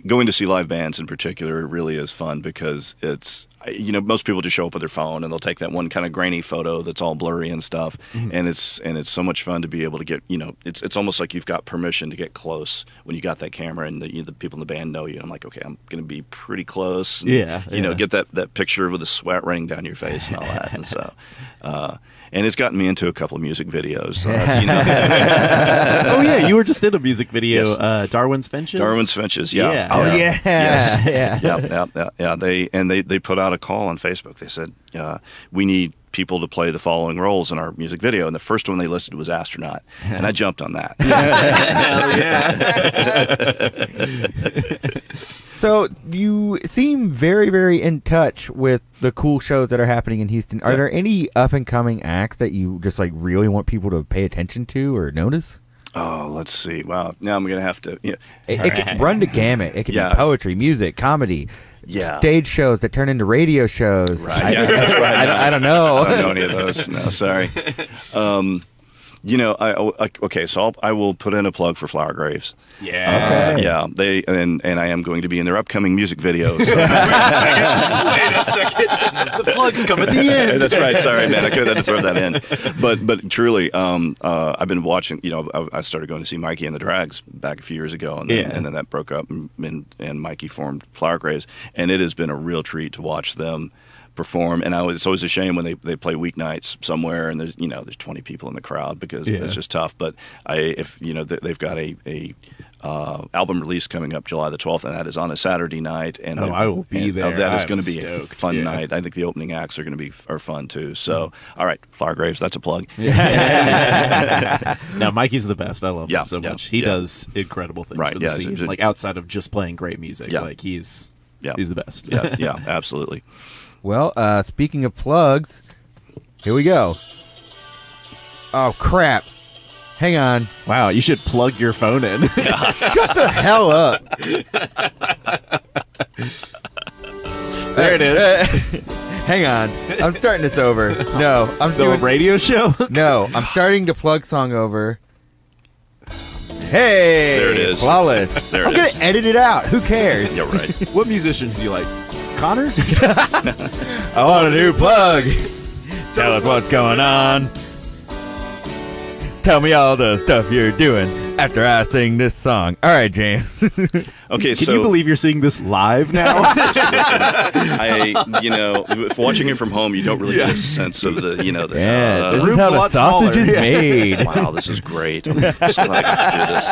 going to see live bands in particular really is fun because it's you know most people just show up with their phone and they'll take that one kind of grainy photo that's all blurry and stuff and it's and it's so much fun to be able to get you know it's it's almost like you've got permission to get close when you got that camera and the, you, the people in the band know you and I'm like okay I'm going to be pretty close and, Yeah, you know get that that picture with the sweat running down your face and all that and so uh, and it's gotten me into a couple of music videos so you know oh yeah, you were just in a music video, Yes. uh, Darwin's Finches. Darwin's Finches, yeah. Yeah. Oh yeah, Yes. yeah. yeah, yeah, yeah, yeah. They and they they put out a call on Facebook. They said uh, we need people to play the following roles in our music video, and the first one they listed was astronaut, and I jumped on that. Yeah. So you seem very, very in touch with the cool shows that are happening in Houston. Are Yeah. there any up and coming acts that you just like really want people to pay attention to or notice? oh, let's see. Wow. Now I'm gonna have to. Yeah, It, it could run the gamut. It could Yeah. be poetry, music, comedy, Yeah. stage shows that turn into radio shows. Right. I, Yeah, that's right. I, don't, I don't know. I don't know any of those. No, sorry. Um, you know, I, I okay. So I'll, I will put in a plug for Flower Graves. Yeah. Uh, yeah, they and and I am going to be in their upcoming music videos. So- Wait a second. The plugs come at the end. That's right. Sorry, man. I could have to throw that in. But but truly, um, uh, I've been watching. You know, I, I started going to see Mikey and the Drags back a few years ago, and then, Yeah. and then that broke up, and, and and Mikey formed Flower Graves, and it has been a real treat to watch them perform. And I was, it's always a shame when they, they play weeknights somewhere, and there's you know there's 20 people in the crowd because Yeah. it's just tough. But I if you know they- they've got a a uh, album release coming up July the 12th, and that is on a Saturday night. And Oh, I will be there. that is going to be a fun yeah. night. I think the opening acts are going to be are fun too. So, all right, Flower Graves, that's a plug. Now Mikey's the best. I love Yeah, him so much. He does incredible things Right, for the yeah, scene. like outside of just playing great music. Like he's Yeah. he's the best. yeah, yeah, absolutely. Well, uh, speaking of plugs, here we go. Oh crap! Hang on. wow, you should plug your phone in. Shut the hell up. there it is. Hang on. I'm starting this over. No, I'm the doing. radio show. No, I'm starting to plug song over. Hey, There it is. Flawless. There I'm gonna edit it out. Who cares? Yeah, right. what musicians do you like? Connor? I want a new plug. Tell us what's going on. Tell me all the stuff you're doing. After I sing this song. All right, James. Okay, Can so you believe you're seeing this live now? I, you know, if watching it from home, you don't really get a sense of the, you know, the. yeah, uh, this is room's how a the lot sausage smaller. is made. wow, this is great. I'm just glad I got to do this.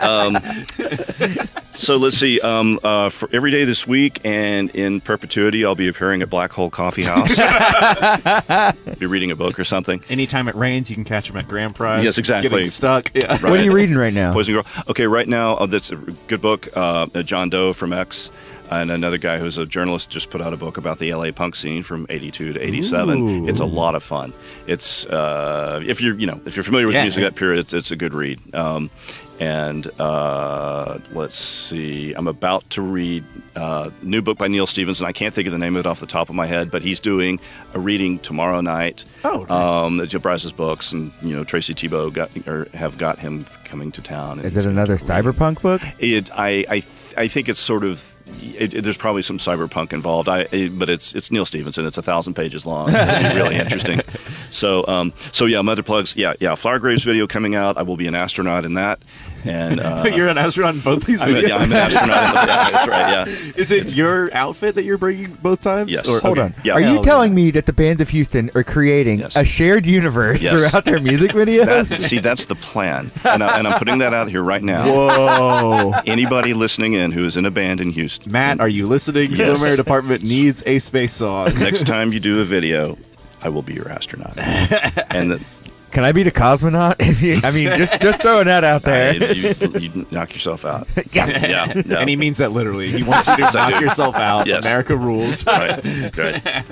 Um, so let's see. Um, uh, for every day this week and in perpetuity, I'll be appearing at Black Hole Coffee House. be reading a book or something. Anytime it rains, you can catch them at Grand Prize. Yes, exactly. Getting stuck. Yeah. Right. What are you reading right now? Poison Girl. Okay, right now, uh, that's a good book. Uh, John Doe from X. And another guy who's a journalist just put out a book about the LA punk scene from '82 to '87. Ooh. It's a lot of fun. It's uh, if you're you know if you're familiar with Yeah. music of that period, it's it's a good read. Um, and uh, let's see, I'm about to read uh, new book by Neal Stephenson. I can't think of the name of it off the top of my head, but he's doing a reading tomorrow night. Oh, nice. um, Joe Bryce's books, and you know Tracy Tebow got or have got him coming to town. Is it another a cyberpunk book? It, I, I, th- I think it's sort of. It, it- there's probably some cyberpunk involved. I, it- but it's it's Neal Stephenson. It's a thousand pages long. Really interesting. So, um, so yeah, mother plugs. Yeah, yeah. Flower Graves video coming out. I will be an astronaut in that. And uh, you're an astronaut in both these I'm, a- videos. yeah, I'm an astronaut. In the, yeah, that's right. Yeah. Is it your outfit that you're bringing both times? Yes. Or- Hold okay. on. Yeah. Are you Hell telling me that the bands of Houston are creating Yes. a shared universe Yes. throughout their music videos? That, see, that's the plan, and, I, and I'm putting that out here right now. Whoa. Anybody listening in who is in a band in Houston, Matt, are you listening? Yes. Swimwear department needs a space song. next time you do a video, I will be your astronaut. And the, Can I be the cosmonaut? I mean, just just throwing that out there. I- you, you knock yourself out. Yes. Yeah, yeah. And he means that literally. He wants you to knock yourself out. Yes. America rules. right, right.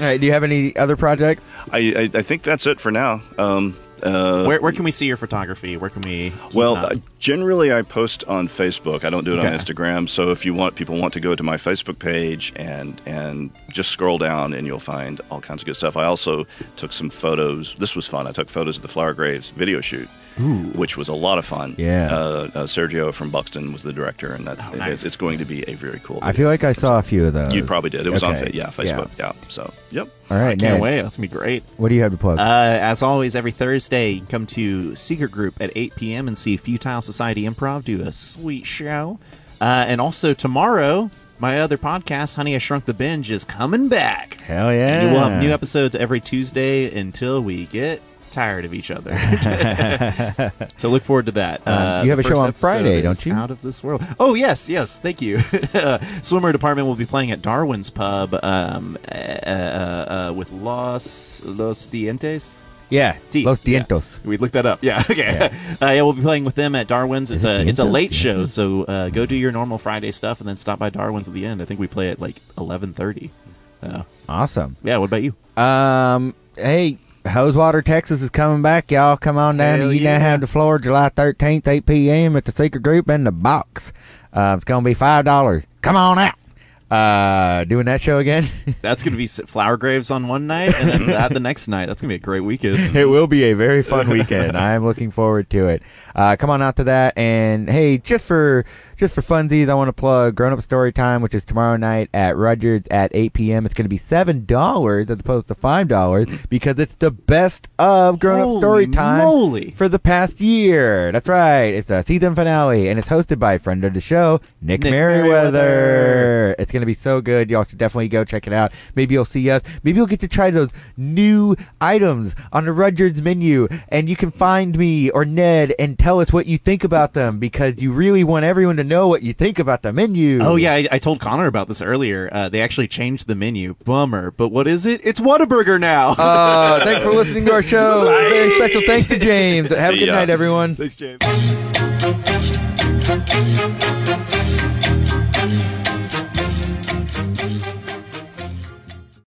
All right. Do you have any other project? I, I, I think that's it for now. Um, uh, Where, where can we see your photography? Where can we? well, an eye- generally I post on Facebook. I don't do it on Instagram. So if you want, people want to go to my Facebook page and and just scroll down, and you'll find all kinds of good stuff. I also took some photos. This was fun. I took photos of the Flower Graves video shoot, which was a lot of fun. Yeah. Uh, uh, Sergio from Buxton was the director, and that's Oh, nice. it's, it's going to be a very cool. I feel like I saw a few of those. you probably did. It was on, Okay. fa- yeah, Facebook. Yeah. So, yep. All right. I Can't Ned, wait. That's gonna be great. What do you have to plug? Uh, as always, every Thursday, you can come to Secret Group at 8 p.m. and see Futile Society Improv do a sweet show. Uh, and also tomorrow, my other podcast, Honey I Shrunk the Binge, is coming back. Hell yeah. And we'll have new episodes every Tuesday until we get tired of each other. so look forward to that. Uh, Um, you have a show on Friday, don't you? Out of this world. Oh yes, yes. Thank you. uh, Swimmer Department will be playing at Darwin's Pub um, uh, uh, uh, with Los Los Dientes. Yeah. Teeth. Los Yeah. We looked that up. Yeah. Okay. Uh, yeah, we'll be playing with them at Darwin's. It's it a it's a late show, so uh, go do your normal Friday stuff and then stop by Darwin's at the end. I think we play at like eleven thirty. Uh, Awesome. yeah. What about you? Um. Hey, Hosewater, Texas is coming back. Y'all come on down Hell to You Now. Have the Floor July 13th, 8 p.m. at the Secret Group in the box. Uh, it's going to be $5. Come on out. Uh, doing that show again? That's gonna be flower graves on one night, and then that the next night. That's gonna be a great weekend. it will be a very fun weekend. I am looking forward to it. Uh, come on out to that, and hey, just for just for funsies, I want to plug Grown Up Story Time, which is tomorrow night at Rudyard's at 8 p.m. It's going to be seven dollars as opposed to five dollars because it's the best of Grown Up Holy Story Time moly. for the past year. That's right. It's the season finale, and it's hosted by a friend of the show, Nick, Nick Merriweather. Merriweather. It's going to be so good. Y'all should definitely go check it out. Maybe you'll see us. Maybe you'll get to try those new items on the Rudyard's menu, and you can find me or Ned and tell us what you think about them because you really want everyone to know what you think about the menu. Oh yeah, I, I told Connor about this earlier. Uh, they actually changed the menu. Bummer, but what is it? It's Whataburger now. Uh, thanks for listening to our show. Very special thanks to James. Have a good ya. night, everyone. Thanks, James.